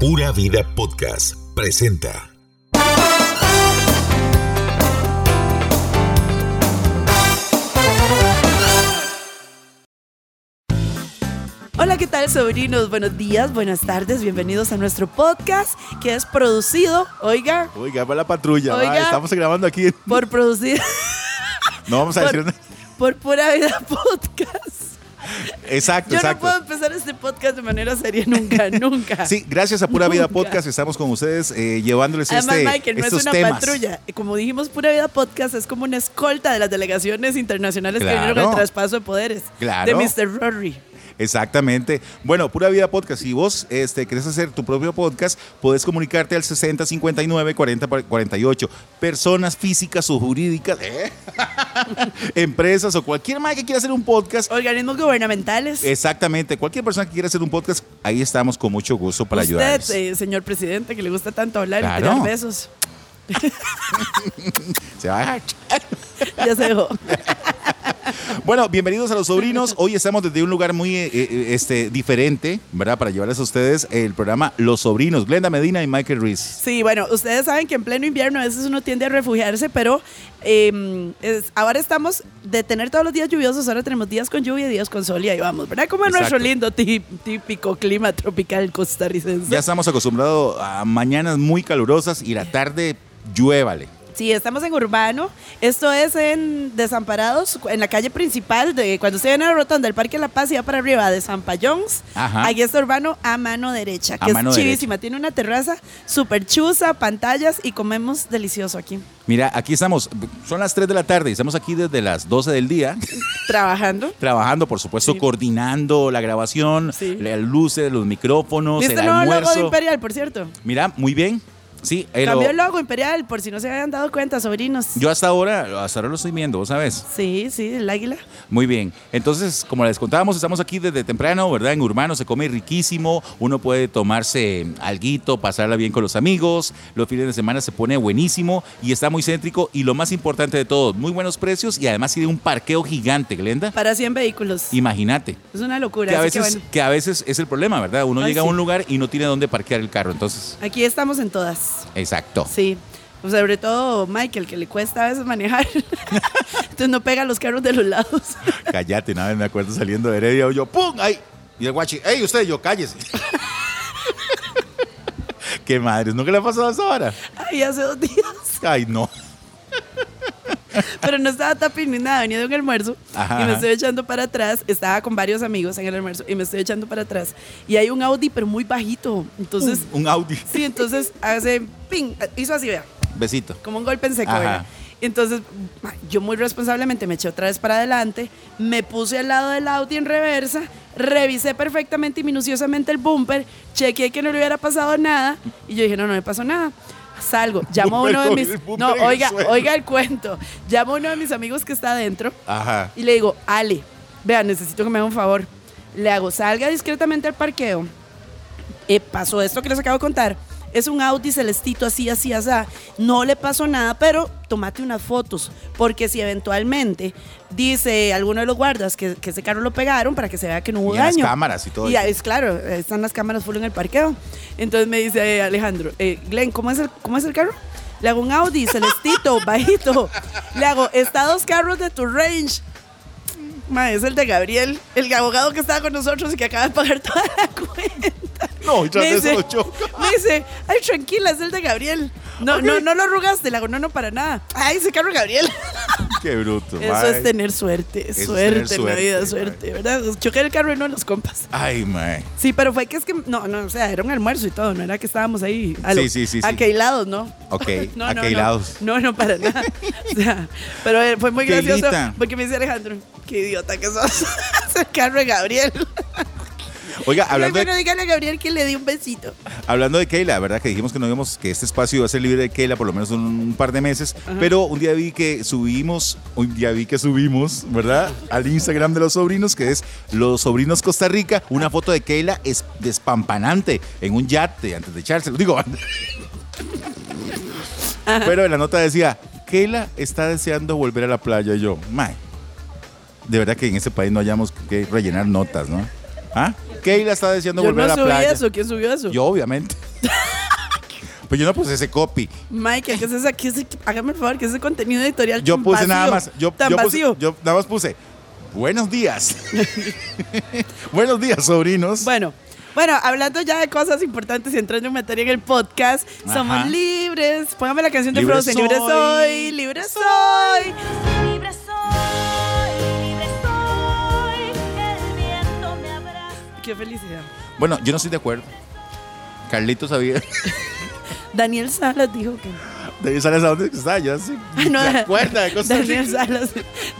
Pura Vida Podcast presenta. Hola, ¿qué tal, sobrinos? Buenos días, buenas tardes, bienvenidos a nuestro podcast que es producido, oiga, Oiga, va la patrulla. va, Oiga. estamos grabando aquí. por producir No vamos a por, decir. una- por Pura Vida Podcast. Exacto, Yo no puedo empezar este podcast de manera seria nunca, nunca. Sí, gracias a Pura Vida. Podcast estamos con ustedes eh, llevándoles Además, este, Michael, no es estos una temas. patrulla. Como dijimos, Pura Vida Podcast es como una escolta de las delegaciones internacionales Claro. que vinieron al traspaso de poderes Claro. de Mr. Rory. Exactamente. Bueno, Pura Vida Podcast. Si vos este, querés hacer tu propio podcast, puedes comunicarte al 60 59 40 48. Personas físicas o jurídicas, ¿eh? empresas o cualquier más que quiera hacer un podcast. Organismos gubernamentales. Exactamente, cualquier persona que quiera hacer un podcast, ahí estamos con mucho gusto para Usted, ayudarles. eh, señor presidente, que le gusta tanto hablar Claro. y tirar besos. Se va a. Ya se dejó. Bueno, bienvenidos a los sobrinos. Hoy estamos desde un lugar muy eh, eh, este, diferente, ¿verdad? Para llevarles a ustedes el programa Los Sobrinos, Glenda Medina y Michael Reese. Sí, bueno, ustedes saben que en pleno invierno a veces uno tiende a refugiarse, pero eh, es- ahora estamos de tener todos los días lluviosos, ahora tenemos días con lluvia y días con sol y ahí vamos, ¿verdad? Como en nuestro lindo tí- típico clima tropical costarricense. Ya estamos acostumbrados a mañanas muy calurosas y la tarde lluévale. Sí, estamos en Urbano. Esto es en Desamparados, en la calle principal, de cuando usted viene a la rotonda del Parque La Paz y va para arriba de San Payons. Ajá. Aquí está Urbano a mano derecha, que es derecha. chivísima. Tiene una terraza súper chusa, pantallas y comemos delicioso aquí. Mira, aquí estamos, son las 3 de la tarde y estamos aquí desde las 12 del día, Trabajando. trabajando, por supuesto, Sí. coordinando la grabación, Sí. las luces, los micrófonos, ¿Viste el el nuevo logo de almuerzo. Imperial, por cierto? Mira, muy bien. Sí, el- Cambió el logo Imperial, por si no se habían dado cuenta, sobrinos. yo hasta ahora, hasta ahora lo estoy viendo, ¿vos sabes? Sí, sí, el águila. Muy bien. Entonces, como les contábamos, estamos aquí desde temprano, ¿verdad? En Urbano se come riquísimo. Uno puede tomarse alguito, pasarla bien con los amigos. Los fines de semana se pone buenísimo y está muy céntrico. Y lo más importante de todo, muy buenos precios y además tiene un parqueo gigante, Glenda. Para 100 vehículos. Imagínate. es una locura. Que a, que veces, bueno, que a veces es el problema, ¿verdad? Uno Ay, llega sí. a un lugar y no tiene dónde parquear el carro. Entonces, aquí estamos en todas. Exacto. Sí. Pues sobre todo Michael, que le cuesta a veces manejar. Entonces no pega los carros de los lados. Cállate, una vez me acuerdo saliendo de Heredia, yo, ¡pum! ¡Ay! Y el guachi, ¡ey, usted, yo, cállese! ¡Qué madres! ¿Nunca le ha pasado eso ahora? Ay, hace dos días. Ay, no. Pero no estaba tapping ni nada, venía de un almuerzo Ajá, y me estoy echando para atrás. Estaba con varios amigos en el almuerzo y me estoy echando para atrás. Y hay un Audi, pero muy bajito. Entonces, Un Audi. sí, entonces hace ping, hizo así, vea. Besito. como un golpe en seco. ¿verdad? Entonces, yo muy responsablemente me eché otra vez para adelante, me puse al lado del Audi en reversa, revisé perfectamente y minuciosamente el bumper, chequeé que no le hubiera pasado nada y yo dije, no, no me pasó nada. Salgo, llamo a uno de mis... No, oiga, oiga el cuento. Llamo a uno de mis amigos que está adentro Ajá. y le digo, Ale, vea, necesito que me haga un favor. Le hago, salga discretamente al parqueo. Eh, pasó esto que les acabo de contar. Es un Audi celestito así, así, así. No le pasó nada, pero tomate unas fotos. Porque si eventualmente dice alguno de los guardas que, que ese carro lo pegaron para que se vea que no hubo Y en las daño. cámaras y todo Y eso. es claro, están las cámaras full en el parqueo. Entonces me dice eh, Alejandro, eh, Glenn, ¿cómo es, el, ¿cómo es el carro? Le hago un Audi celestito, bajito. Le hago, está dos carros de tu range. Ma, es el de Gabriel, el abogado que estaba con nosotros y que acaba de pagar toda la cuenta. No, y tras Me dice, me dice, ay, tranquila, es el de Gabriel. No, no, no lo arrugaste, le hago, no, no, para nada. Ay, ese carro de Gabriel. Qué bruto. Eso mae. es tener suerte, es suerte tener en la vida, suerte, suerte, ¿verdad? Choqué el carro y no los compas. Ay, mae. Sí, pero fue que es que, no, no, o sea, era un almuerzo y todo, no era que estábamos ahí a lo- Sí, sí, sí, sí. aqueilados, ¿no? Ok, no, no, no. aqueilados. No, no, para nada. O sea, pero eh, fue muy gracioso porque me dice Alejandro, qué idiota que sos. Es el carro de Gabriel. Oiga, hablando Bueno, de, dígale a Gabriel que le di un besito. hablando de Keila, ¿verdad? Que dijimos que no íbamos, que este espacio iba a ser libre de Keila por lo menos un, un par de meses. Pero un día vi que subimos, un día vi que subimos, ¿verdad? Al Instagram de los sobrinos, que es Los Sobrinos Costa Rica, una foto de Keila es despampanante en un yate antes de echárselo. Digo, pero en la nota decía, Keila está deseando volver a la playa. Y yo, mae, de verdad que en ese país no hayamos que rellenar notas, ¿no? ¿Ah? Keila está deseando Yo volver no a la subí playa. eso. ¿Quién subió eso? Yo, obviamente. Pues yo no puse ese copy. Mike, ¿qué es esa? ¿Qué es- hágame el favor, que ese contenido editorial Yo tan puse vacío, nada más. Yo, tan yo puse- vacío. yo nada más puse. Buenos días. Buenos días, sobrinos. Bueno, bueno, hablando ya de cosas importantes y entrando en materia en el podcast, somos libres. Póngame la canción de Libre Frozen. Libre soy. soy, libre soy. Libre soy, Qué felicidad. Bueno, yo no estoy de acuerdo. Carlitos sabía. Daniel Salas dijo que De ¿Sabes a dónde está? Yo sí. Ay, no, ¿Se acuerda de Daniel? Salas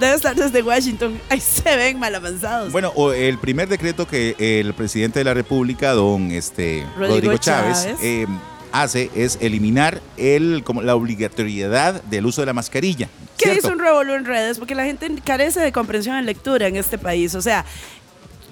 debe estar desde Washington. Ahí se ven mal avanzados. Bueno, o el primer decreto que el presidente de la República, don este, Rodrigo Rodrigo, Chávez, Chávez. eh, hace es eliminar el, como la obligatoriedad del uso de la mascarilla. ¿Qué ¿cierto? hizo un revolú en redes? Porque la gente carece de comprensión en lectura en este país. O sea,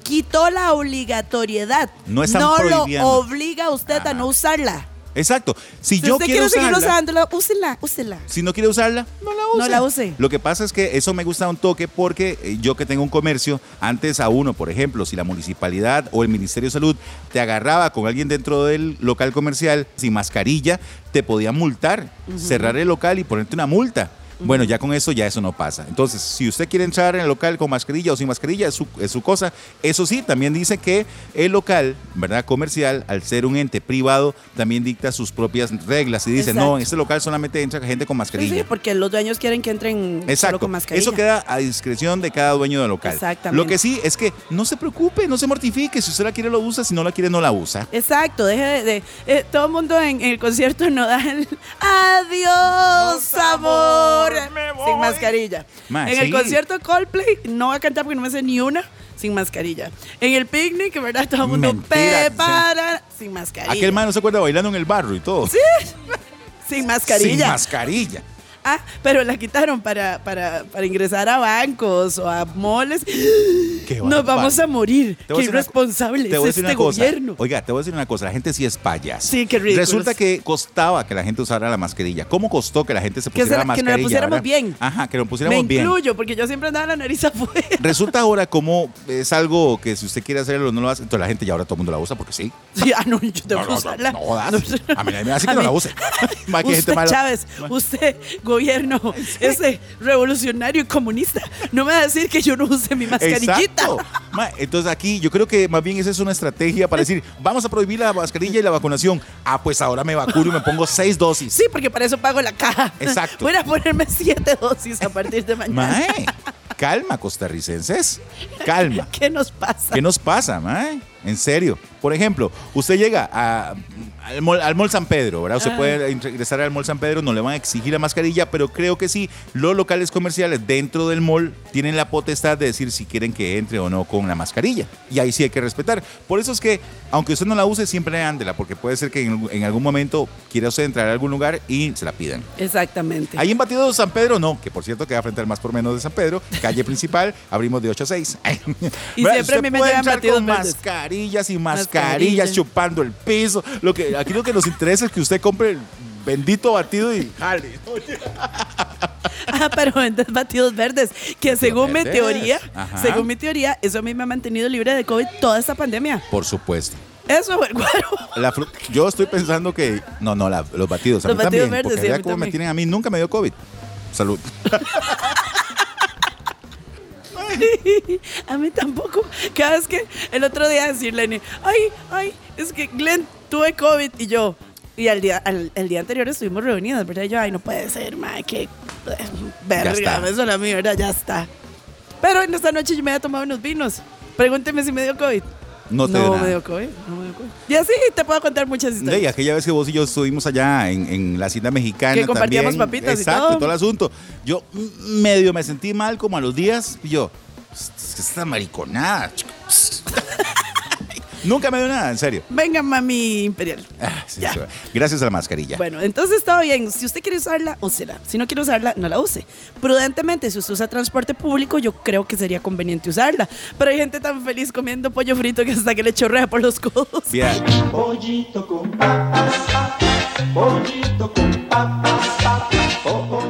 quitó la obligatoriedad. No están lo obliga a usted a no usarla. Exacto. Si, Si yo usted quiero quiere seguir usarla, usándola, úsela, úsela. si no quiere usarla, no la use. No la use. Lo que pasa es que eso me gusta un toque porque eh, yo que tengo un comercio, antes a uno, por ejemplo, si la municipalidad o el Ministerio de Salud te agarraba con alguien dentro del local comercial sin mascarilla, te podían multar, cerrar el local y ponerte una multa. Bueno, ya con eso ya eso no pasa. Entonces, si usted quiere entrar en el local con mascarilla o sin mascarilla, es su, es su cosa. Eso sí, también dice que el local, ¿verdad? Comercial, al ser un ente privado, también dicta sus propias reglas y dice, Exacto. no, en este local solamente entra gente con mascarilla. sí, porque los dueños quieren que entren solo Exacto. con mascarilla. Eso queda a discreción de cada dueño del local. Exactamente. Lo que sí es que no se preocupe, no se mortifique. Si usted la quiere, lo usa. Si no la quiere, no la usa. Exacto, deje de... de- eh, todo el mundo en, en el concierto no da el adiós, amor, voy. sin mascarilla. Ma, en el sí. concierto Coldplay no va a cantar porque no me sé ni una sin mascarilla. En el picnic, ¿verdad? Todo el mundo Mentira, prepara sin mascarilla. Aquel man no se acuerda bailando en el barro y todo. sin mascarilla. Sin mascarilla. Ah, pero la quitaron para, para, para ingresar a bancos o a moles. Qué Nos vamos a morir. Qué irresponsable es este gobierno. Oiga, te voy a decir una cosa. La gente sí es payas. Sí, qué ridículos. Resulta que costaba que la gente usara la mascarilla. ¿Cómo costó que la gente se pusiera la la- que nos la mascarilla? pusiéramos verdad? bien. Ajá, que nos Me pusiéramos bien. incluyo, porque yo siempre andaba la nariz afuera. Resulta ahora como es algo que si usted quiere hacerlo no lo hace. Entonces la gente ya ahora todo el mundo la usa porque sí. Sí, ah, no, yo tengo No, que no, usarla. no, no. A mí me hace que no la use. Usted. Chávez, usted, gobierno, ese revolucionario y comunista, no me va a decir que yo no use mi mascarillita. Exacto. Ma, entonces aquí yo creo que más bien esa es una estrategia para decir, vamos a prohibir la mascarilla y la vacunación. Ah, pues ahora me vacuno y me pongo seis dosis. Sí, porque para eso pago la caja. Exacto. Voy a ponerme siete dosis a partir de mañana. Mae, calma, costarricenses. Calma. ¿Qué nos pasa? ¿Qué nos pasa, mae? En serio. Por ejemplo, usted llega a- al, mall, al Mall San Pedro, ¿verdad? Usted Ah. puede ingresar al Mall San Pedro, no le van a exigir la mascarilla, pero creo que sí, los locales comerciales dentro del mall tienen la potestad de decir si quieren que entre o no con la mascarilla. Y ahí sí hay que respetar. Por eso es que, aunque usted no la use, siempre ándela, porque puede ser que en, en algún momento quiera usted entrar a algún lugar y se la pidan. Exactamente. Ahí en Batido de San Pedro, no, que por cierto queda frente al más por menos de San Pedro, calle principal, abrimos de 8 a 6. Y ¿Verdad? siempre a Usted mí me puede llegan batidos con mascarillas y mascarillas, Mascarilla. chupando el piso. Lo que, aquí lo que nos interesa es que usted compre el bendito batido y jale. Ah, pero vendes batidos verdes, que según mi teoría, Ajá. según mi teoría, eso a mí me ha mantenido libre de COVID toda esta pandemia. Por supuesto. Eso, guaro. La fru- yo estoy pensando que. No, no, la- los batidos. A Los mí batidos también. verdes, porque sí, a vea mí cómo me también. tienen a mí. Nunca me dio COVID. Salud. A mí tampoco. Cada vez que el otro día decirle, ay, ay, es que Glenn tuve COVID y yo. Y al día, al, el día anterior estuvimos reunidos, ¿verdad? Y yo, ay, no puede ser, madre, que eh, verga, está. eso la mía, ¿verdad? Ya está. Pero en esta noche yo me había tomado unos vinos. Pregúnteme si me dio COVID. No te no dio me nada. dio COVID, no me dio COVID. Y así te puedo contar muchas historias. aquella vez que vos y yo estuvimos allá en, en la hacienda mexicana. Que compartíamos también, papitas y Exacto, todo. todo el asunto. Yo medio me sentí mal como a los días. Y yo, esta mariconada. chico". Nunca me dio nada, en serio. Venga, mami imperial. Ah, sí, Ya. sí. Gracias a la mascarilla. Bueno, entonces está bien. Si usted quiere usarla, úsela. Si no quiere usarla, no la use. Prudentemente, si usted usa transporte público, yo creo que sería conveniente usarla. Pero hay gente tan feliz comiendo pollo frito que hasta que le chorrea por los codos. Vea, Pollito con papas, pollito con papas.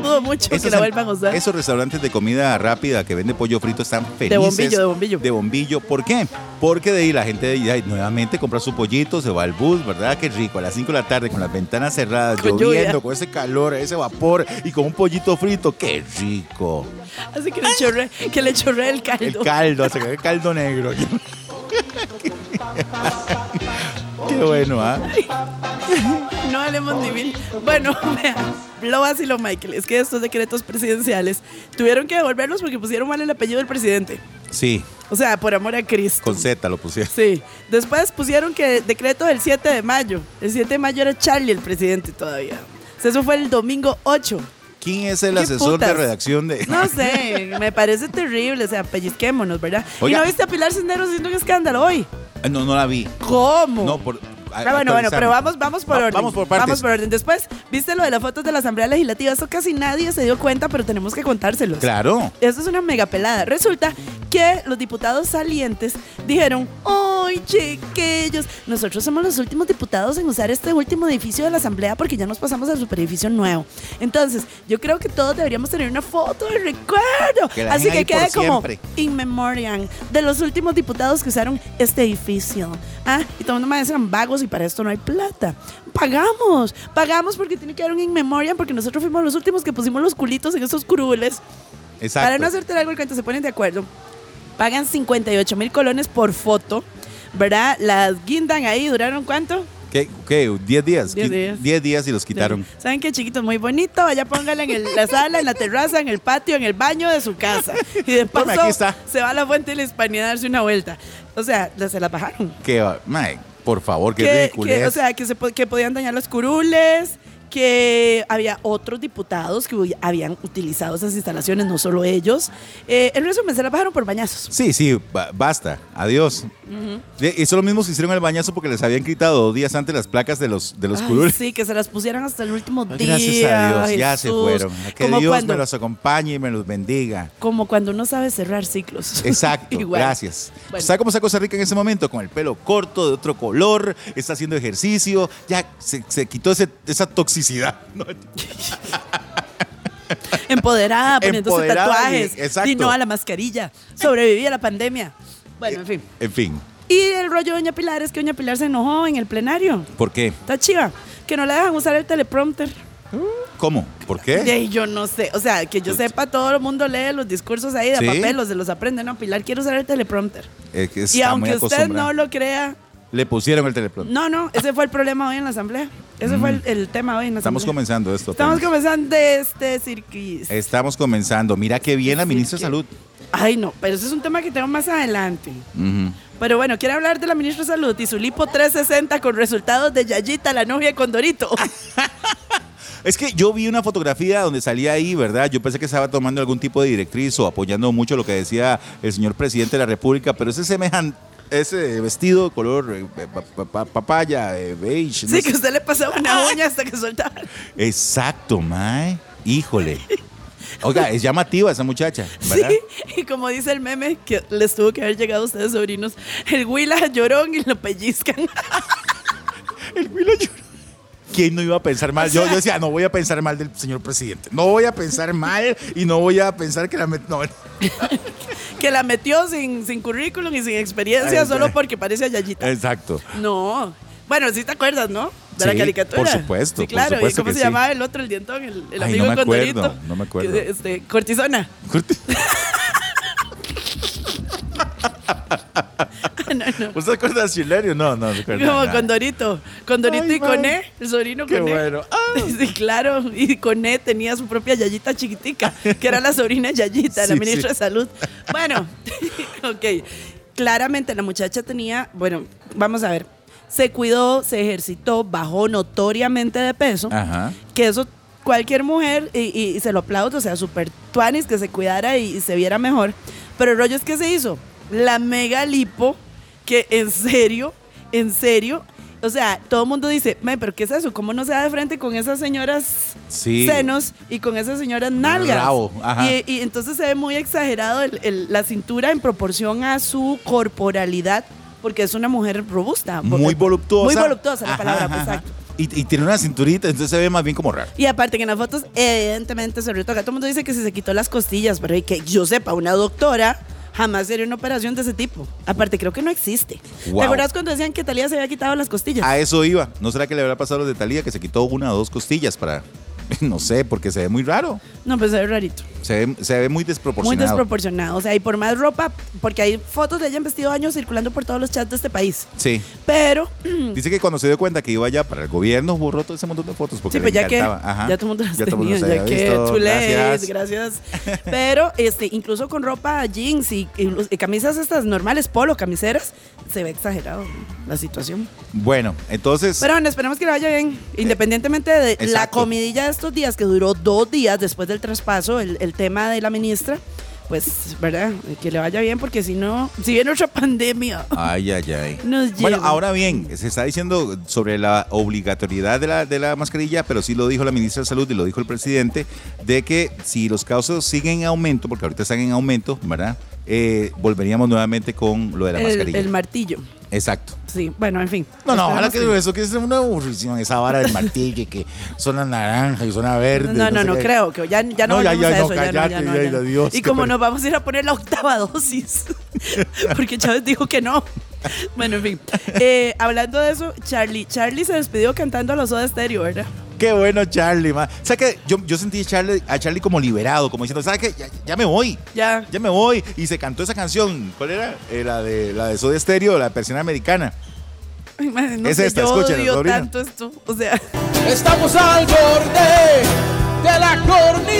Dudo mucho mucho que Esos la vuelvan a usar. Esos restaurantes de comida rápida que vende pollo frito están felices. bombillo, de bombillo. De bombillo. ¿Por qué? Porque de ahí la gente de ahí nuevamente compra su pollito, se va al bus, ¿verdad? Qué rico. A las 5 de la tarde con las ventanas cerradas, Con lloviendo, lluvia. con ese calor, ese vapor y con un pollito frito. ¡Qué rico! Así que le chorré, que le chorré el caldo. El caldo, hace que el caldo negro. Qué bueno, ¿ah? No hablemos ni mil. Bueno, vean, lo vacilo, Michael. Es que estos decretos presidenciales tuvieron que devolverlos porque pusieron mal el apellido del presidente. Sí, O sea, por amor a Cristo. con Z lo pusieron. Sí. Después pusieron que decreto del 7 de mayo. El 7 de mayo era Charlie el presidente todavía. O sea, eso fue el domingo 8. ¿Quién es el ¿Qué asesor de putas? redacción de.? No sé, me parece terrible. O sea, pellizquémonos, ¿verdad? Oiga. ¿Y no viste a Pilar Cisneros haciendo un escándalo hoy? No, no la vi. ¿Cómo? No, por. Ah, bueno, bueno, pero vamos, vamos por Va- orden. vamos por partes. Vamos por orden. Después, viste lo de las fotos de la Asamblea Legislativa. Eso casi nadie se dio cuenta, pero tenemos que contárselos. Claro. Eso es una mega pelada. Resulta que los diputados salientes dijeron, ¡ay, chiquillos! Nosotros somos los últimos diputados en usar este último edificio de la Asamblea porque ya nos pasamos al superedificio nuevo. Entonces, yo creo que todos deberíamos tener una foto de recuerdo. Que Así que quede como siempre. in memoriam de los últimos diputados que usaron este edificio. Ah, y todo el mundo me decían vagos y para esto no hay plata. Pagamos, pagamos porque tiene que haber un in memoriam porque nosotros fuimos los últimos que pusimos los culitos en esos curules. Exacto. Para no hacerte largo el cuento, se ponen de acuerdo. Pagan 58 mil colones por foto, ¿verdad? Las guindan ahí, ¿duraron cuánto? ¿Qué? ¿Qué? ¿10 días? Diez Qui- días. 10 días y los quitaron. ¿Saben qué, chiquito? Muy bonito. Vaya, póngala en el- la sala, en la terraza, en el patio, en el baño de su casa. Y de Tome, paso, aquí está. se va a la fuente de la hispanidad a darse una vuelta. O sea, se la bajaron. ¿Qué? Mae, por favor, qué que, ridiculez. que, o sea, que, se, que podían dañar los curules, que había otros diputados que habían utilizado esas instalaciones, no solo ellos. Eh, en resumen, se la bajaron por bañazos. Sí, sí, ba- basta. Adiós. De- Eso es lo mismo que hicieron el bañazo porque les habían quitado dos días antes las placas de los, de los Ay, curules. sí, que se las pusieran hasta el último día. Gracias a Dios, ya se Jesús. fueron. Que como Dios cuando, me los acompañe y me los bendiga. Como cuando uno sabe cerrar ciclos. Exacto, Igual. gracias. Bueno. ¿Sabe cómo está Costa Rica en ese momento? Con el pelo corto, de otro color, está haciendo ejercicio, ya se, se quitó ese- esa toxicidad. ¿No? Empoderada, poniéndose Empoderada tatuajes. exacto. Y no a la mascarilla. Sobreviví a la pandemia. Bueno, en fin. En fin, Y el rollo de Doña Pilar es que Doña Pilar se enojó en el plenario. ¿por qué? Está chiva. Que no le dejan usar el teleprompter. ¿Cómo? ¿Por qué? Y yo no sé, o sea, que yo sepa, todo el mundo lee los discursos ahí de ¿Sí? papel, los de los aprende, no, Pilar, quiero usar el teleprompter. Es que y aunque usted no lo crea, Le pusieron el teleprompter. no, no, ese fue el problema hoy en la asamblea. Ese fue el, el tema hoy en la Mm. Estamos asamblea. comenzando esto. Estamos apenas. comenzando este cirquis. Estamos comenzando. Mira qué bien la ministra de Salud. Ay, no, pero ese es un tema que tengo más adelante. Pero bueno, quiero hablar de la ministra de Salud y su lipo 360 con resultados de Yayita, la novia de Condorito. Es que yo vi una fotografía donde salía ahí, ¿verdad? Yo pensé que estaba tomando algún tipo de directriz o apoyando mucho lo que decía el señor presidente de la República, pero ese semejante, ese vestido color eh, pa- pa- pa- papaya, eh, beige. no Sí, sé. que usted le pasaba una uña hasta que soltaba. Exacto, mae. Híjole. Oiga, es llamativa esa muchacha, ¿verdad? Sí, y como dice el meme, que les tuvo que haber llegado a ustedes, sobrinos, el Huila llorón y lo pellizcan. El Huila lloró. ¿Quién no iba a pensar mal? Yo, yo decía, no voy a pensar mal del señor presidente. No voy a pensar mal y no voy a pensar que la... met- No, que la metió sin, sin currículum y sin experiencia Ay, solo porque parece a Yayita. exacto. No. Bueno, sí te acuerdas, ¿no? De la caricatura. por supuesto, Sí, por claro. supuesto ¿Y cómo se sí. llamaba el otro, el dientón? El, el Ay, amigo no me Condorito. acuerdo, no me acuerdo. Que, este, cortisona. no, no. ¿Usted acuerda de Silerio? No, no se acuerda. Como. Condorito. Condorito Ay, y man. Coné, el sobrino Qué Coné. bueno. Ah. Sí, claro. Y Coné tenía su propia Yayita chiquitica, que era la sobrina Yayita, la ministra sí. de Salud. Bueno, ok. Claramente la muchacha tenía, bueno, vamos a ver, se cuidó, se ejercitó, bajó notoriamente de peso, Ajá. que eso cualquier mujer, y, y- y se lo aplaudo, o sea, súper tuanis que se cuidara y, y se viera mejor. Pero el rollo es que se hizo la mega lipo, que en serio, en serio, o sea, todo el mundo dice, "Mae, pero ¿qué es eso? ¿Cómo no se da de frente con esas señoras Sí. senos y con esas señoras nalgas? Rabo, ajá. Y, y entonces se ve muy exagerado el- el- la cintura en proporción a su corporalidad, porque es una mujer robusta. Muy voluptuosa. Muy voluptuosa la Ajá, palabra, ajá. exacto. Y, y tiene una cinturita, entonces se ve más bien como raro. Y aparte que en las fotos, evidentemente se retoca. Todo el mundo dice que si se quitó las costillas, pero que yo sepa, una doctora jamás sería una operación de ese tipo. Aparte, creo que no existe. Wow. ¿Te acuerdas cuando decían que Talía se había quitado las costillas? A eso iba. ¿No será que le habrá pasado a los de Talía que se quitó una o dos costillas para. No sé, porque se ve muy raro. No, pues se ve rarito. Se ve, se ve muy Muy desproporcionado. desproporcionado. O sea, y por más ropa, porque hay fotos de ella en vestido de año circulando por todos los chats de este país. Sí. Pero, Dice que cuando se dio cuenta que iba ya para el gobierno, borró todo ese montón de fotos porque sí, le pues ya que encantaba. Ajá. ya todo el mundo las Ya tenía, ya que too late, Gracias. gracias. Pero este, incluso con ropa jeans y, y y camisas estas normales, polo, camiseras, se ve exagerado la situación. Bueno, entonces. Pero bueno, esperemos que le vaya bien. Independientemente de la comidilla de estos días, que duró dos días después del traspaso, el, el tema de la ministra, pues, ¿verdad? Que le vaya bien, porque si no, si viene otra pandemia. Ay, ay, ay. Nos Bueno, lleva. ahora bien, se está diciendo sobre la obligatoriedad de la, de la mascarilla, pero sí lo dijo la ministra de Salud y lo dijo el presidente, de que si los casos siguen en aumento, porque ahorita están en aumento, ¿verdad? Eh, volveríamos nuevamente con lo de la el, mascarilla. el martillo. Exacto. Sí, bueno, en fin. No, no, ojalá que eso, que es una aburrición, esa vara del martillo, y que suena naranja y suena verde. No, no, no, qué. creo que ya, ya no, No, ya, volvemos ya, a no, eso. ya no, ya cállate, no, ya, ya no. Dios, y como nos vamos a ir a poner la octava dosis, porque Chávez dijo que no. Bueno, en fin. Eh, hablando de eso, Charlie, Charlie se despidió cantando a los Soda Stereo, ¿verdad? Qué bueno, Charlie, man. O sea que yo, yo sentí a Charlie, a Charlie como liberado, como diciendo, ¿sabes qué? Ya, ya me voy. Ya. Ya me voy. Y se cantó esa canción. ¿Cuál era? Eh, la de la de Soda Stereo, la persiana americana. Ay, no Es sé, esta, yo odio tanto esto. O sea, Estamos al borde de la cornisa,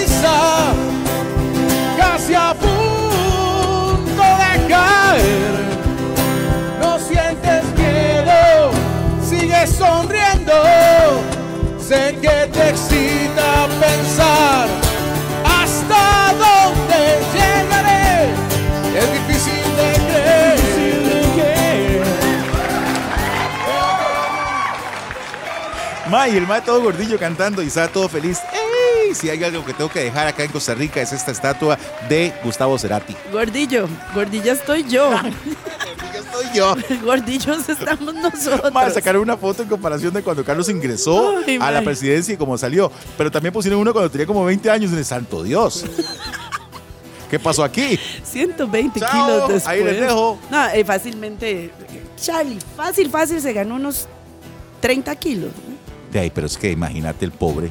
Ma, y el ma todo gordillo cantando y está todo feliz. ¡Ey! Si hay algo que tengo que dejar acá en Costa Rica es esta estatua de Gustavo Cerati. gordillo, gordilla estoy yo. Estoy yo. Gordillos estamos nosotros. Ma, sacaron una foto en comparación de cuando Carlos ingresó Ay, a la presidencia y cómo salió. Pero también pusieron uno cuando tenía como 20 años en el Santo Dios. ¿Qué pasó aquí? 120 Chao, kilos después. ahí les dejo. No, eh, fácilmente. Charlie, fácil, fácil, se ganó unos 30 kilos. De ahí, pero es que imagínate el pobre.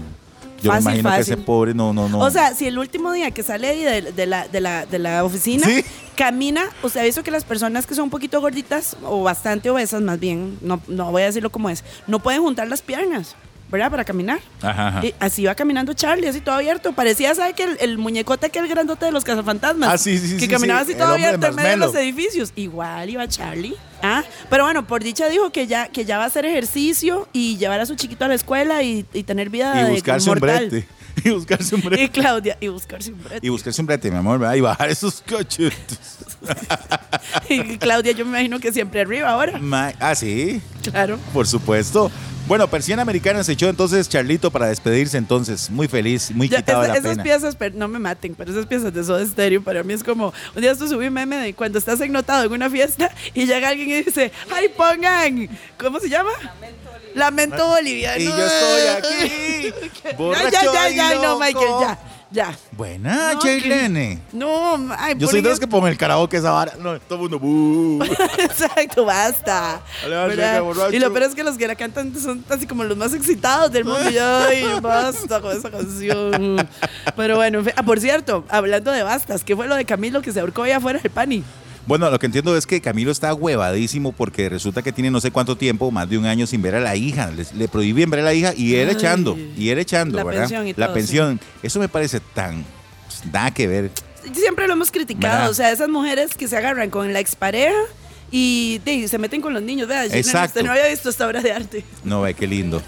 Yo Fácil, me imagino que fácil. ese pobre no, no, no. O sea, si el último día que sale de, de la, de, la, de la oficina, Sí. camina, o sea, visto que las personas que son un poquito gorditas, o bastante obesas más bien, no, no voy a decirlo como es, no pueden juntar las piernas, ¿verdad? Para caminar. Ajá, ajá. Y así va caminando Charlie, así todo abierto. Parecía, ¿sabe que el, el muñecote que el grandote de los cazafantasmas? Ah, sí, sí, sí, Que sí, caminaba sí, así todo abierto en medio de los edificios. Igual iba Charlie. Ah, pero bueno, por dicha dijo que ya, que ya va a hacer ejercicio y llevar a su chiquito a la escuela y, y tener vida y de buscarse un mortal. brete. Y buscarse un Y brete. Claudia, y buscarse un brete. Y buscarse un brete, mi amor, ¿verdad? Y bajar esos cachetes. Y Claudia, yo me imagino que siempre arriba ahora. Ma- ah, sí, Claro. por supuesto. Bueno, Persiana Americana se echó entonces Charlito para despedirse entonces. Muy feliz, muy Ya, quitado esa- la esas pena. piezas, pero no me maten, pero esas piezas de Soda Stereo para mí es como, un día esto subí un meme de cuando estás notado en una fiesta y llega alguien y dice, ay, pongan, ¿cómo se llama? Lamento boliviano. Y yo estoy aquí, Ya, borracho ya, ya, y ya, no. Michael, ya, ya. Buena, No, Jaylene. No, ay, Yo soy de los que pongo el karaoke esa vara. No, todo el mundo. Exacto, basta. Y lo peor es que los que la cantan son así como los más excitados del mundo. Y yo, ay, basta con esa canción. Pero bueno. Ah, por cierto, hablando de bastas, ¿qué fue lo de Camilo que se ahorcó allá afuera del pani? Bueno, lo que entiendo es que Camilo está huevadísimo porque resulta que tiene no sé cuánto tiempo, más de un año sin ver a la hija. Le, le prohíben ver a la hija y él Ay. echando, y él echando, La ¿verdad? pensión y la todo, pensión. Eso me parece tan. pues, nada que ver. Siempre lo hemos criticado. ¿Verdad? O sea, esas mujeres que se agarran con la expareja y de, se meten con los niños. Gina, Exacto. usted no había visto esta obra de arte. No, ve qué lindo.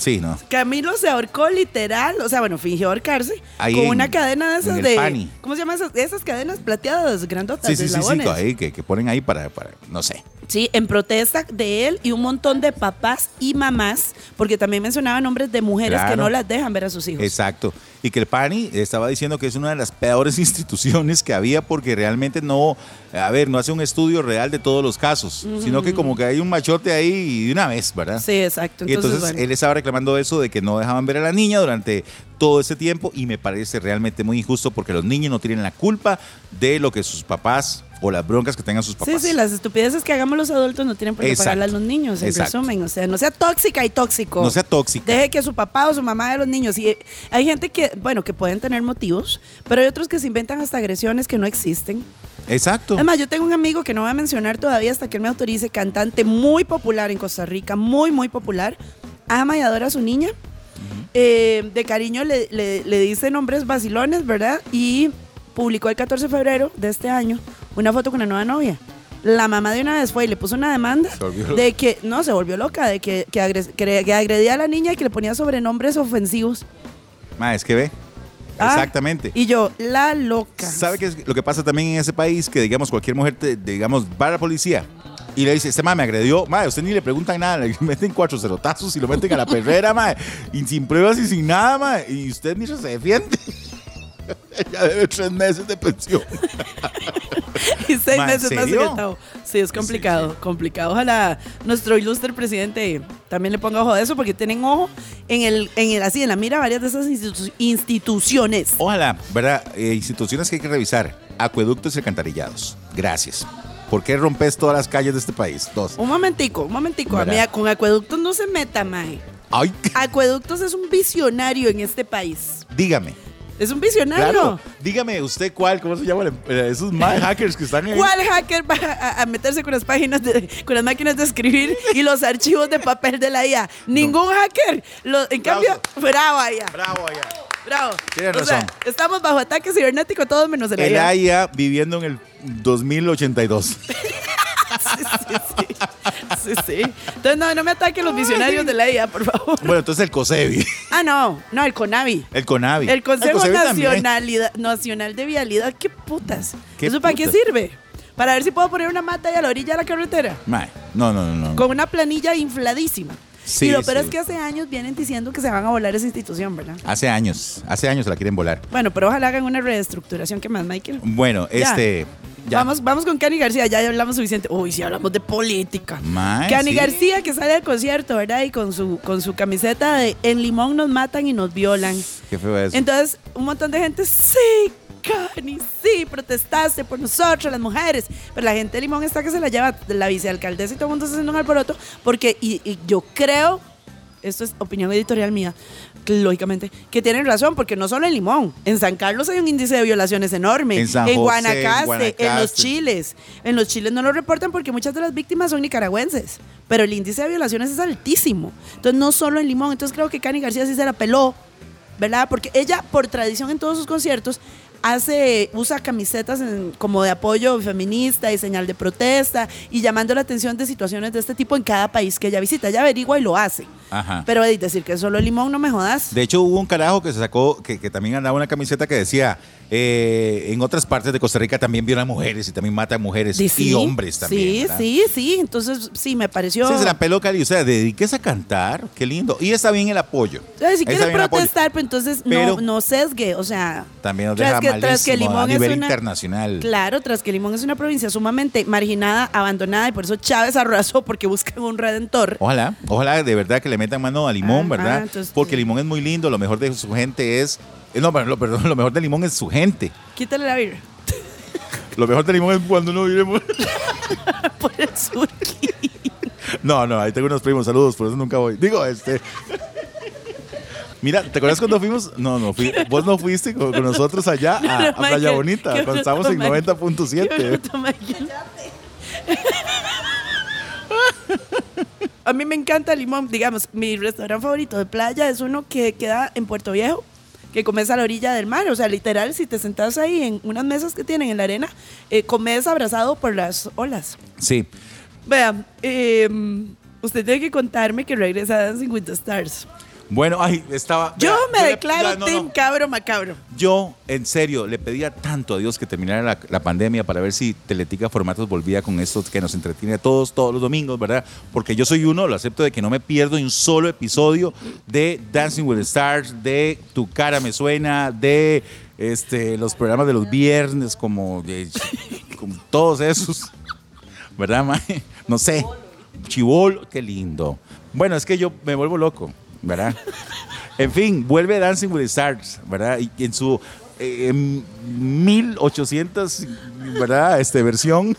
Sí, ¿no? Camilo se ahorcó literal, o sea, bueno, fingió ahorcarse Ahí con en- una cadena de esas de. pani. ¿Cómo se llaman esas? Esas cadenas plateadas, grandotas, Sí, sí, sí, sí, ahí, que, que ponen ahí para, para, no sé. Sí, en protesta de él y un montón de papás y mamás, porque también mencionaba nombres de mujeres que no las dejan ver a sus hijos. Exacto. Y que el PANI estaba diciendo que es una de las peores instituciones que había porque realmente no, a ver, no hace un estudio real de todos los casos, sino que como que hay un machote ahí y de una vez, ¿verdad? Sí, exacto. y entonces bueno. él estaba reclamando eso de que no dejaban ver a la niña durante todo ese tiempo y me parece realmente muy injusto porque los niños no tienen la culpa de lo que sus papás o las broncas que tengan sus Sí, papás. sí, las estupideces que hagamos los adultos no tienen por qué pagarle a los niños, en Exacto. resumen. O sea, no sea tóxica y tóxico. No sea tóxica. Deje que su papá o su mamá de los niños. Y hay gente que, bueno, que pueden tener motivos, pero hay otros que se inventan hasta agresiones que no existen. Exacto. Además, yo tengo un amigo que no voy a mencionar todavía hasta que él me autorice, cantante muy popular en Costa Rica, muy, muy popular. Ama y adora a su niña. Eh, de cariño le, le, le dice nombres vacilones, ¿verdad? Y publicó el 14 de febrero de este año una foto con la nueva novia. La mamá de una vez fue y le puso una demanda de que, no, se volvió loca, de que, que, agres- que- que agredía a la niña y que le ponía sobrenombres ofensivos. Ma, es que ve. Ah, Exactamente. Y yo, la loca. ¿Sabe qué es lo que pasa también en ese país? Que, digamos, cualquier mujer, te- digamos, va a la policía y le dice, este ma me agredió. Ma, usted ni le preguntan nada, le meten cuatro cerotazos y lo meten a la perrera, ma, y sin pruebas y sin nada, ma, y usted ni se defiende. ya debe tres meses de pensión. y seis Ma, ¿en meses más secretado. Sí, es complicado, complicado. Ojalá nuestro ilustre presidente también le ponga ojo a eso, porque tienen ojo en el, en el así, en la mira varias de esas institu- instituciones. Ojalá, ¿verdad? Eh, instituciones que hay que revisar. Acueductos y alcantarillados. Gracias. ¿Por qué rompes todas las calles de este país? Dos. Un momentico, un momentico. A mí, ¿Verdad? con acueductos no se meta, mae. Ay, Acueductos es un visionario en este país. dígame. Es un visionario. Claro. Dígame usted cuál, ¿cómo se llaman esos más hackers que están ahí? ¿Cuál hacker va a, a meterse con las páginas, de, con las máquinas de escribir y los archivos de papel de la IA? Ningún hacker. Lo- en cambio, bravo allá. Bravo allá. Bravo. Tienes O sea, razón. estamos bajo ataque cibernético todos menos el El IA. AIA viviendo en el 2082. Sí, sí, sí. Entonces, no, no me ataquen los visionarios de la IA, por favor. Bueno, entonces el COSEBI, Ah, no. No, el CONAVI. el CONAVI. El Consejo también. Nacionalidad, Nacional de Vialidad. ¿Qué putas? ¿Qué ¿Eso para qué sirve? Para ver si puedo poner una mata ahí a la orilla de la carretera. No, no, no, no. Con una planilla infladísima. Sí, y lo peor sí. es que hace años vienen diciendo que se van a volar esa institución, ¿verdad? Hace años, hace años la quieren volar. Bueno, pero ojalá hagan una reestructuración. ¿Qué más, Michael? Bueno, Ya. este. ya. Vamos, vamos con Cani García, ya hablamos suficiente. Uy, sí hablamos de política. Cani sí. García que sale al concierto, ¿verdad? Y con su, con su camiseta de En Limón nos matan y nos violan. Qué feo eso. Entonces, un montón de gente, sí, Cani, sí, protestaste por nosotros, las mujeres. Pero la gente de Limón está que se la lleva la vicealcaldesa y todo el mundo está haciendo un alboroto. Porque, y, y yo creo, esto es opinión editorial mía, lógicamente, que tienen razón, porque no solo en Limón, en San Carlos hay un índice de violaciones enorme. En San José, Guanacaste, Guanacaste. en los Chiles. En los Chiles no lo reportan porque muchas de las víctimas son nicaragüenses. Pero el índice de violaciones es altísimo. Entonces, no solo en Limón. Entonces, creo que Cani García sí se la peló, ¿verdad? Porque ella, por tradición en todos sus conciertos, hace, usa camisetas en- como de apoyo feminista y señal de protesta y llamando la atención de situaciones de este tipo en cada país que ella visita. Ella averigua y lo hace. Ajá. Pero decir que solo Limón, no me jodas. De hecho, hubo un carajo que se sacó, que, que también andaba una camiseta que decía, eh, en otras partes de Costa Rica también violan mujeres y también matan mujeres Sí, y hombres también. Sí, ¿verdad? sí, sí. Entonces, sí, me pareció. Sí, se la peló Cali, o sea, dedíquese a cantar, qué lindo. Y está bien el apoyo. Entonces, si Está quiere bien el apoyo. protestar, pues entonces Pero- no, no sesgue, o sea. También nos deja que, tras que Limón a es nivel una- internacional. Claro, tras que Limón es una provincia sumamente marginada, abandonada, y por eso Chávez arrasó porque buscan un redentor. Ojalá, ojalá de verdad que le metan mano a Limón, Ah, ¿verdad? ah, entonces, Porque. Limón es muy lindo, lo mejor de su gente es... eh, No, perdón, lo mejor de Limón es su gente. Quítale la birra. Lo mejor de Limón es cuando uno vive... muy- por el. No, no, ahí tengo unos primos, saludos, por eso nunca voy. Digo, este... Mira, ¿te acuerdas cuando fuimos? No, no, fui, vos no fuiste con, con nosotros allá a, No, a no, Playa Michael, Bonita, cuando estábamos en bruto, Michael. Qué 90.7. bruto, Michael. A mí me encanta Limón. Digamos, mi restaurante favorito de playa es uno que queda en Puerto Viejo, que comes a la orilla del mar. O sea, literal, si te sentas ahí en unas mesas que tienen en la arena, eh, comes abrazado por las olas. Sí, Vea, eh, usted tiene que contarme que regresa a Dancing with the Stars. Bueno, ay, estaba... Yo me declaro no, Team no. Cabro Macabro. Yo, en serio, le pedía tanto a Dios que terminara la, la pandemia para ver si Teletica Formatos volvía con esto que nos entretiene a todos, todos los domingos, ¿verdad? Porque yo soy uno, lo acepto, de que no me pierdo un solo episodio de Dancing with the Stars, de Tu cara me suena, de este, los programas de los viernes como... de- con todos esos. ¿Verdad, mae? No sé. Chivolo, qué lindo. Bueno, es que yo me vuelvo loco, ¿verdad? En fin, vuelve Dancing with the Stars, ¿verdad? Y en su eh, en 1800, ¿verdad? Este, versión.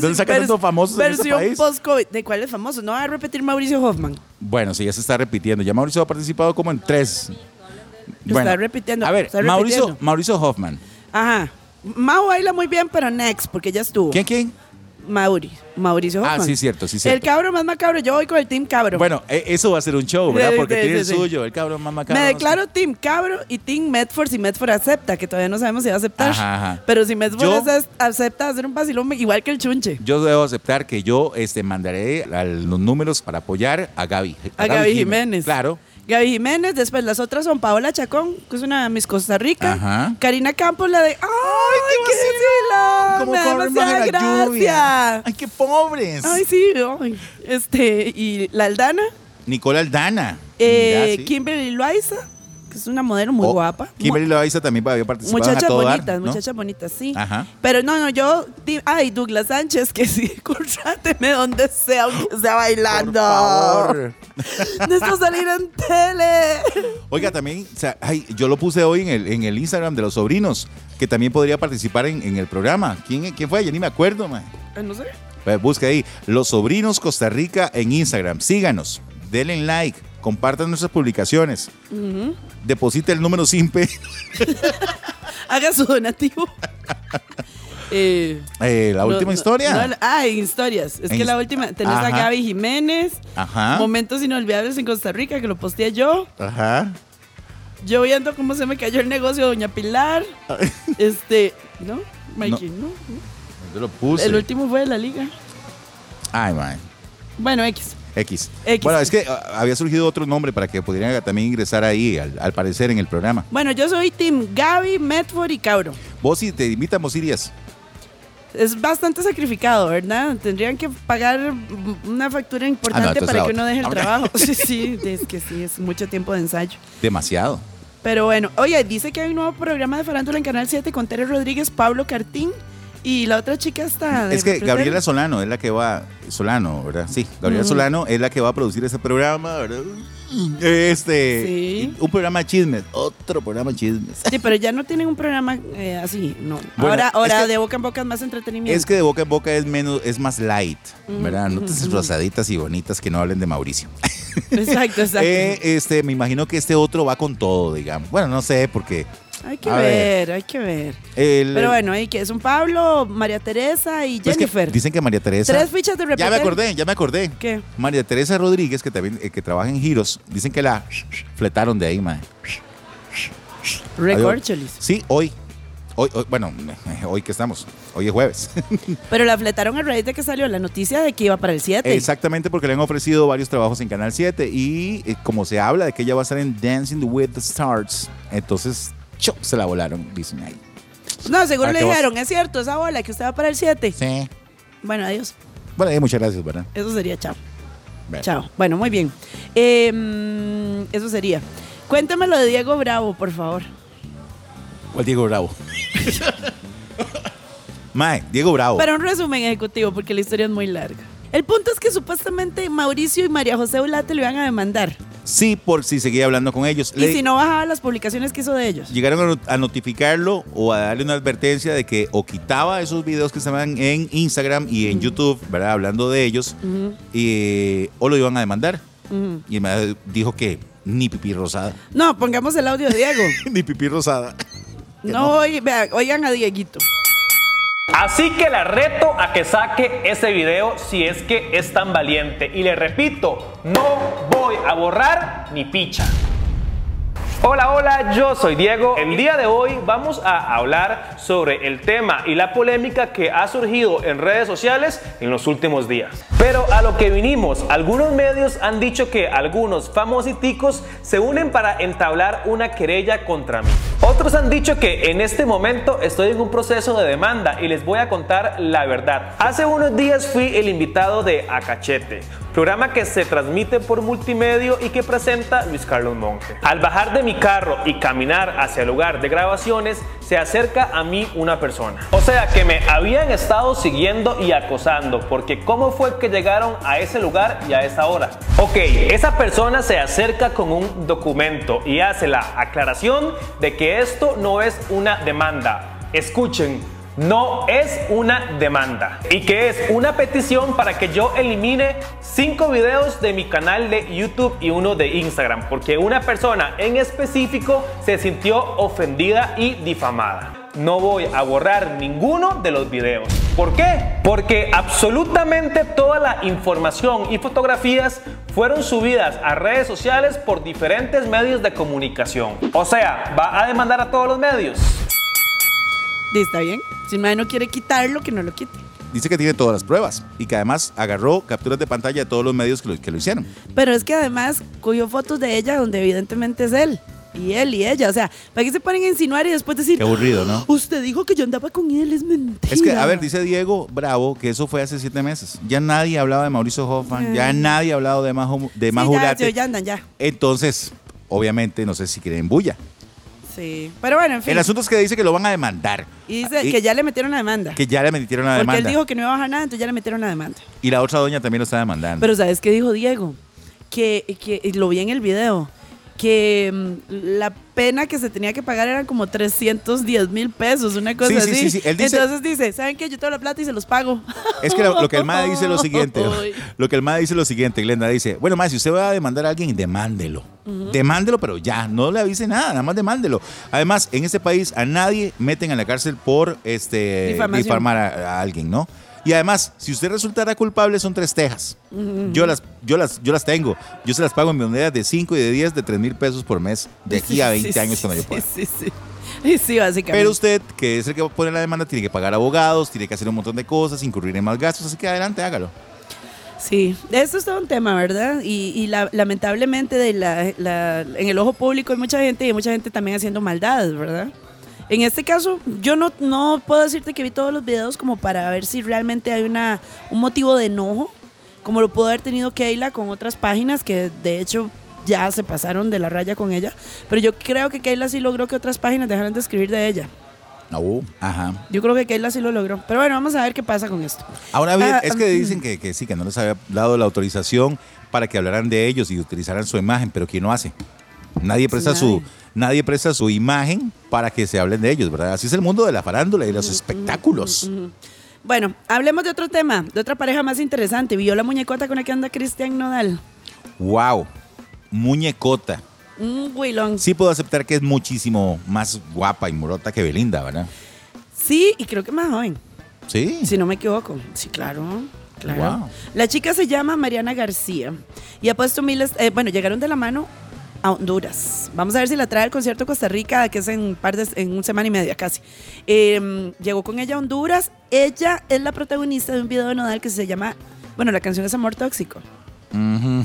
¿Dónde sacan tantos famosos en este Versión país? post-COVID. ¿De cuál es famoso? No va a repetir Mauricio Hoffman. Bueno, sí, ya se está repitiendo. Ya Mauricio ha participado como en tres. está repitiendo, A ver, está Mauricio, repitiendo. Mauricio Hoffman. Ajá. Mau baila muy bien, pero next, porque ya estuvo. ¿Quién, quién? Mauri, Mauricio Ah, sí, cierto, sí, El cierto. cabro más macabro, yo voy con el team cabro. Bueno, eh, eso va a ser un show, ¿verdad? Porque sí, tiene sí, el suyo, el cabrón más macabro. Me no sé. declaro Team Cabro y Team Medford si Medford acepta, que todavía no sabemos si va a aceptar. Ajá, ajá. Pero si Medford Yo- acepta hacer un vacilón igual que el chunche. Yo debo aceptar que yo este, mandaré los números para apoyar a Gaby. A Gaby Jiménez. Claro. Gaby Jiménez, después las otras son Paola Chacón, que es una Miss Costa Rica. Ajá. Karina Campos, la de. ¡Ay, qué, vacilón! Como demasiada lluvia. gracia. ¡Ay, qué pobres! Ay, sí, ay. Este, y la Aldana, Nicola Aldana. eh, sí. Kimberly Loaiza, es una modelo muy Oh, guapa. Kimberly Loaiza también había participado Muchachas Dar, bonitas, ¿no? muchachas bonitas, sí. Ajá. Pero no, no, yo. Ay, Douglas Sánchez, que sí, contráteme donde sea, aunque sea bailando. Por favor. Necesito salir en tele. Oiga, también, o sea, ay, yo lo puse hoy en el, en el Instagram de los sobrinos, que también podría participar en, en el programa. ¿Quién, ¿Quién fue? Ya ni me acuerdo, man. Ay, No sé. Pues busque ahí, Los Sobrinos Costa Rica en Instagram. Síganos, denle like, compartan nuestras publicaciones. Deposite el número SIMPE. Haga su donativo. Eh, Eh, la última no, historia. no, ah, historias. Es En que la última. Tenés a. Gaby Jiménez. Ajá. Momentos inolvidables en Costa Rica, que lo posteé yo. Ajá. Yo viendo cómo se me cayó el negocio de Doña Pilar. este. ¿No? Mikey, ¿no? Yo lo puse. El último fue de la liga. Ay, man. Bueno, X. X. X. Bueno, es que ah, había surgido otro nombre para que pudieran también ingresar ahí, al, al parecer, en el programa. Bueno, yo soy Team Gaby, Medford y Cabro. Vos si te invitamos, irías. Es bastante sacrificado, ¿verdad? Tendrían que pagar una factura importante Ah, para que uno deje el trabajo. Sí, sí, es que sí, es mucho tiempo de ensayo. Demasiado. Pero bueno, oye, dice que hay un nuevo programa de farándula en Canal 7 con Tere Rodríguez, Pablo Cartín y la otra chica está. de Es que. Gabriela Solano es la que va. Solano, ¿verdad? Sí, Gabriela Solano es la que va a producir este programa, ¿verdad? Este. Sí. Un programa de chismes. Otro programa de chismes. Sí, pero ya no tienen un programa eh, así, no. Bueno, ahora ahora de boca en boca es más entretenimiento. Es que de boca en boca es menos, es más light, ¿verdad? Notas rosaditas y bonitas que no hablen de Mauricio. Exacto, exacto. Eh, este, me imagino que este otro va con todo, digamos. Bueno, no sé, porque. Hay que a ver, ver. hay que ver. el- Pero bueno, ahí que son Pablo, María Teresa y pues que Jennifer. dicen que María Teresa. Tres fichas de repetir. Ya me acordé, ya me acordé. ¿Qué? María Teresa Rodríguez, que también eh, que trabaja en Giros, dicen que la fletaron de ahí, man. Recorcholis. Sí, hoy. Hoy, hoy- bueno, hoy que estamos. Hoy es jueves. Pero la fletaron a raíz de que salió la noticia de que iba para el 7. Exactamente porque le han ofrecido varios trabajos en Canal 7 y eh, como se habla de que ella va a estar en Dancing with the Stars, entonces chop, se la volaron, dicen ahí. No, seguro ¿Para le dijeron, es cierto, esa bola que usted va para el 7. Sí. Bueno, adiós. Bueno, eh, muchas gracias, ¿verdad? Eso sería chao. Bueno. Chao. Bueno, muy bien. Eh, mm, eso sería. Cuéntame lo de Diego Bravo, por favor. ¿Cuál Diego Bravo? Mae, Diego Bravo. Pero un resumen ejecutivo, porque la historia es muy larga. El punto es que supuestamente Mauricio y María José Ulate le iban a demandar. Sí, por si seguía hablando con ellos. Y Le- si no bajaba las publicaciones que hizo de ellos. Llegaron a not- a notificarlo o a darle una advertencia de que o quitaba esos videos que estaban en Instagram y en YouTube, ¿verdad? Hablando de ellos, y, o lo iban a demandar. Ujú. Y me dijo que ni pipí rosada. No, pongamos el audio de Diego. ni pipí rosada. No, oigan a Dieguito. Así que la reto a que saque ese video si es que es tan valiente. Y le repito, no voy a borrar ni picha. Hola, hola, yo soy Diego. El día de hoy vamos a hablar sobre el tema y la polémica que ha surgido en redes sociales en los últimos días. Pero a lo que vinimos, algunos medios han dicho que algunos famositicos se unen para entablar una querella contra mí. Otros han dicho que en este momento estoy en un proceso de demanda y les voy a contar la verdad. Hace unos días fui el invitado de Acachete, programa que se transmite por multimedio y que presenta Luis Carlos Monge. Al bajar de mi carro y caminar hacia el lugar de grabaciones, se acerca a mí una persona. O sea que me habían estado siguiendo y acosando, porque ¿cómo fue que llegaron a ese lugar y a esa hora? Ok, esa persona se acerca con un documento y hace la aclaración de que esto no es una demanda. Escuchen, no es una demanda y que es una petición para que yo elimine cinco videos de mi canal de YouTube y uno de Instagram, porque una persona en específico se sintió ofendida y difamada. No voy a borrar ninguno de los videos. ¿Por qué? Porque absolutamente toda la información y fotografías fueron subidas a redes sociales por diferentes medios de comunicación. O sea, va a demandar a todos los medios. Está bien. Si el mae no quiere quitarlo, que no lo quite. Dice que tiene todas las pruebas y que además agarró capturas de pantalla de todos los medios que lo, que lo hicieron. Pero es que además cogió fotos de ella donde evidentemente es él. Y él y ella. O sea, ¿para qué se ponen a insinuar y después decir. Qué aburrido, ¿no? Usted dijo que yo andaba con él, es mentira. Es que, a ver, dice Diego Bravo que eso fue hace siete meses. Ya nadie hablaba de Mauricio Hoffman, ya nadie ha hablado de Majo, de Sí, Majo ya, ya, andan, ya. Entonces, obviamente, no sé si quieren bulla. Sí. Pero bueno, en fin. El asunto es que dice que lo van a demandar. Y dice Y- que ya le metieron una demanda. Que ya le metieron la Porque demanda. él dijo que no iba a bajar nada, entonces ya le metieron una demanda. Y la otra doña también lo está demandando. Pero ¿sabes qué dijo Diego? Que, que y lo vi en el video. Que mm, la pena que se tenía que pagar eran como 310 mil pesos, una cosa Sí, sí, así. sí, sí. Él dice- Entonces dice, ¿saben qué? Yo tengo la plata y se los pago. Es que lo, lo que el MAD dice es lo siguiente. Lo que el MAD dice es lo siguiente, Glenda dice, bueno, MAD, si usted va a demandar a alguien, demándelo. Demándelo, pero ya, no le avise nada, nada más demándelo. Además, en este país a nadie meten a la cárcel por este difamar a, a alguien, ¿no? Y además, si usted resultara culpable, son tres tejas. Yo las, yo las, yo las tengo. Yo se las pago en monedas de 5 y de 10 de 3 mil pesos por mes de aquí a 20 Sí, años sí, cuando yo sí, pueda. Sí, sí. Y sí, básicamente. Pero usted, que es el que poner la demanda, tiene que pagar abogados, tiene que hacer un montón de cosas, incurrir en más gastos, así que adelante, hágalo. Sí, esto es todo un tema, ¿verdad? Y, y la- lamentablemente de la, la- en el ojo público hay mucha gente y hay mucha gente también haciendo maldades, ¿verdad? En este caso, yo no, no puedo decirte que vi todos los videos como para ver si realmente hay una, un motivo de enojo, como lo pudo haber tenido Keila con otras páginas que de hecho ya se pasaron de la raya con ella. Pero yo creo que Keila sí logró que otras páginas dejaran de escribir de ella. Oh, ajá. Yo creo que Keila sí lo logró. Pero bueno, vamos a ver qué pasa con esto. Ahora bien, Ah, es que mm. dicen que, que sí, que no les había dado la autorización para que hablaran de ellos y utilizaran su imagen, pero ¿quién lo hace? Nadie presta su nadie. Nadie presta su imagen para que se hablen de ellos, ¿verdad? Así es el mundo de la farándula y los espectáculos. Bueno, hablemos de otro tema, de otra pareja más interesante. ¿Vio la muñecota con la que anda Cristian Nodal? Wow. Muñecota. Un huilón. Sí puedo aceptar que es muchísimo más guapa y morota que Belinda, ¿verdad? Sí, y creo que más joven, Sí. si no me equivoco. Sí, claro. Claro. Wow. La chica se llama Mariana García y ha puesto miles, eh, bueno, llegaron de la mano a Honduras. Vamos a ver si la trae al concierto de Costa Rica, que es en un par de, en una semana y media casi. Eh, llegó con ella a Honduras. Ella es la protagonista de un video de Nodal que se llama, bueno, la canción es Amor Tóxico.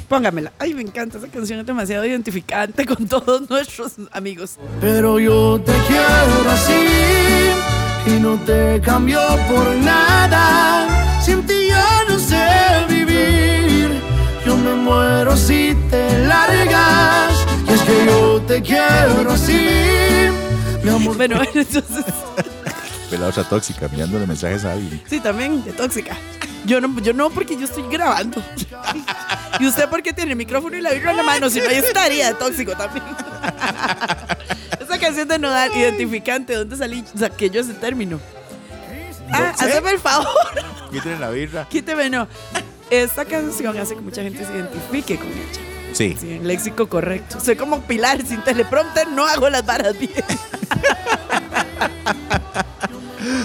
Póngamela. Ay, me encanta esa canción, es demasiado identificante con todos nuestros amigos. Pero yo te quiero así y no te cambio por nada. Te quiero así. Mi amor, Bueno, entonces, Ve la otra tóxica, mirándole mensajes a alguien. sí, también de tóxica. Yo no, yo no, porque yo estoy grabando. ¿Y usted por qué tiene el micrófono y la birra en la mano? Si no, yo estaría de tóxico también. Esa canción de Nodal, identificante, ¿dónde salí? Saqué yo ese término. Ah, sé. hazme el favor. Quítale la birra. Quíteme, no. Esta canción hace que mucha gente se identifique con ella. Sí. Sí, en léxico correcto. Soy como Pilar, sin teleprompter no hago las varas bien.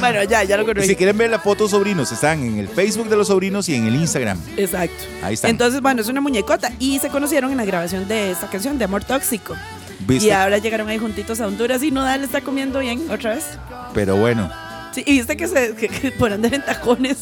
bueno, ya, ya lo corregí. si quieren ver la foto sobrinos, están en el Facebook de los sobrinos y en el Instagram. Exacto. Ahí están. Entonces, bueno, es una muñecota. Y se conocieron en la grabación de esta canción de Amor Tóxico. ¿Viste? Y ahora llegaron ahí juntitos a Honduras y Nodal está comiendo bien otra vez. Pero bueno, Sí, y viste que, se, que- que por andar en tacones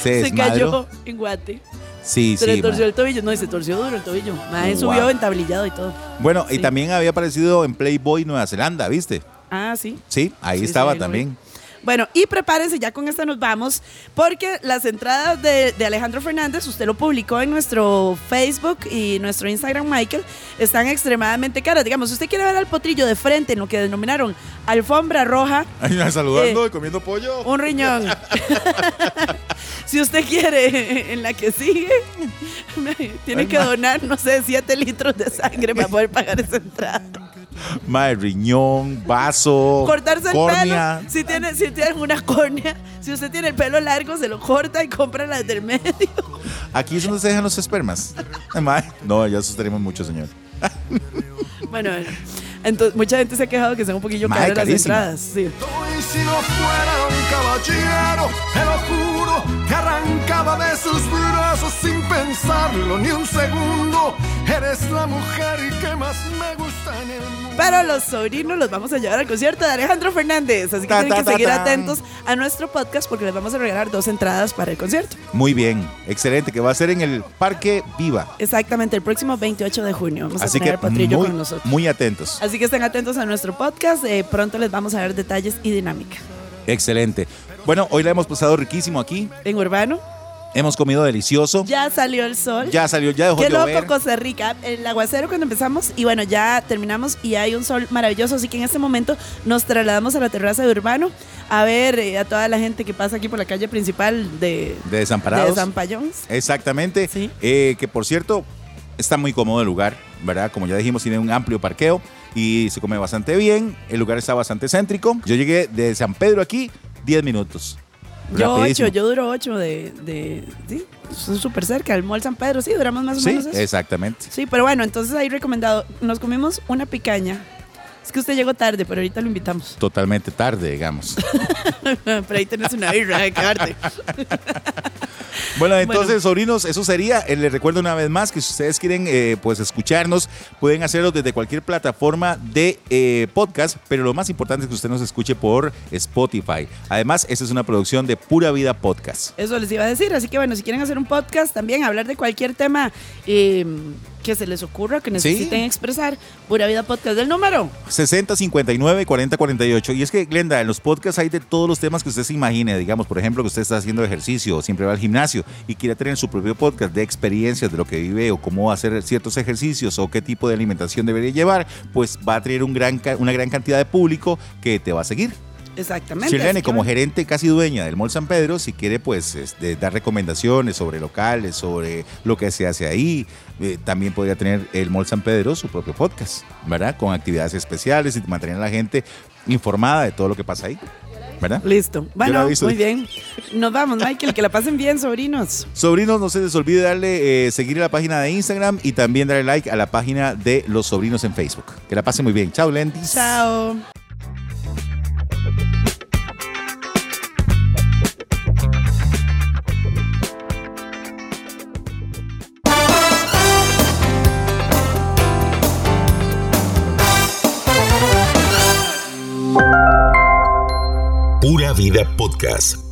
se, se cayó en Guate. Sí, Se le sí. torció ma. el tobillo. No, y se torció duro el tobillo. Mae, Wow. subió entablillado y todo. Bueno, y también había aparecido en Playboy Nueva Zelanda, ¿viste? Ah, sí. Sí, ahí Sí, estaba sí, también. Bueno, y prepárense, ya con esta nos vamos, porque las entradas de, de Alejandro Fernández, usted lo publicó en nuestro Facebook y nuestro Instagram, Michael, están extremadamente caras. Digamos, si usted quiere ver al potrillo de frente en lo que denominaron alfombra roja, Ay, saludando Eh, y comiendo pollo. un riñón. si usted quiere en la que sigue, tiene que donar, no sé, 7 litros de sangre para poder pagar esa entrada. Mae, riñón, vaso, Cortarse el córnea. pelo. Si tiene, si una córnea, si usted tiene el pelo largo, se lo corta y compra la del medio. Aquí es donde se dejan los espermas. Mae, no, ya asustaremos mucho, señor. Bueno, bueno. Entonces, mucha gente se ha quejado que son un poquillo caras las entradas. Sí. Y si no fuera un caballero, te lo juro que arrancaba de sus brazos sin pensarlo ni un segundo. Eres la mujer que más me gusta en el mundo. Pero los sobrinos los vamos a llevar al concierto de Alejandro Fernández. Así que Ta, tienen que ta, ta, seguir tan. atentos a nuestro podcast porque les vamos a regalar dos entradas para el concierto. Muy bien, excelente, que va a ser en el Parque Viva. Exactamente, el próximo 28 de junio. Vamos Así a tener que potrillo muy, con nosotros. muy atentos. Así que estén atentos a nuestro podcast. eh, pronto les vamos a dar detalles y dinámica. Excelente. Bueno, hoy la hemos pasado riquísimo aquí. En Urbano, Hemos comido delicioso. ya salió el sol. Ya salió, ya dejó Qué loco llover. Costa Rica. El aguacero cuando empezamos y bueno, ya terminamos y hay un sol maravilloso. Así que en este momento nos trasladamos a la terraza de Urbano a ver eh, a toda la gente que pasa aquí por la calle principal de, De desamparados. de. Exactamente. Sí. Eh, que por cierto, está muy cómodo el lugar, ¿verdad? Como ya dijimos, tiene un amplio parqueo y se come bastante bien. El lugar está bastante céntrico. Yo llegué de San Pedro aquí 10 minutos. Yo Rapidísimo. ocho, yo duro ocho de, de sí, súper cerca, el Mall San Pedro, sí, duramos más o Sí, menos eso. exactamente. Sí, pero bueno, entonces ahí recomendado, nos comimos una picaña. Es que usted llegó tarde, pero ahorita lo invitamos. Totalmente tarde, digamos. pero ahí tenés una birra de quedarte. Bueno, entonces, Bueno. sobrinos, eso sería. Eh, les recuerdo una vez más que si ustedes quieren eh, pues escucharnos, pueden hacerlo desde cualquier plataforma de eh, podcast, pero lo más importante es que usted nos escuche por Spotify. Además, esta es una producción de Pura Vida Podcast. Eso les iba a decir. Así que bueno, si quieren hacer un podcast también, hablar de cualquier tema eh, que se les ocurra, que necesiten expresar, Pura Vida Podcast del número. 60 59 40 48. Y es que, Glenda, en los podcasts hay de todos los temas que usted se imagine. Digamos, por ejemplo, que usted está haciendo ejercicio o siempre va al gimnasio y quiere tener su propio podcast de experiencias de lo que vive o cómo hacer ciertos ejercicios o qué tipo de alimentación debería llevar, pues va a tener un gran, una gran cantidad de público que te va a seguir. Exactamente. Shirlene, como gerente casi dueña del Mall San Pedro, si quiere pues este, dar recomendaciones sobre locales, sobre lo que se hace ahí, eh, también podría tener el Mall San Pedro su propio podcast, ¿verdad? Con actividades especiales y mantener a la gente informada de todo lo que pasa ahí, ¿verdad? Listo. Bueno, muy bien. Nos vamos, Michael. Que la pasen bien, sobrinos. Sobrinos, no se les olvide darle eh, seguir a la página de Instagram y también darle like a la página de Los Sobrinos en Facebook. Que la pasen muy bien. Chao, Lendis. Chao. Pura Vida Podcast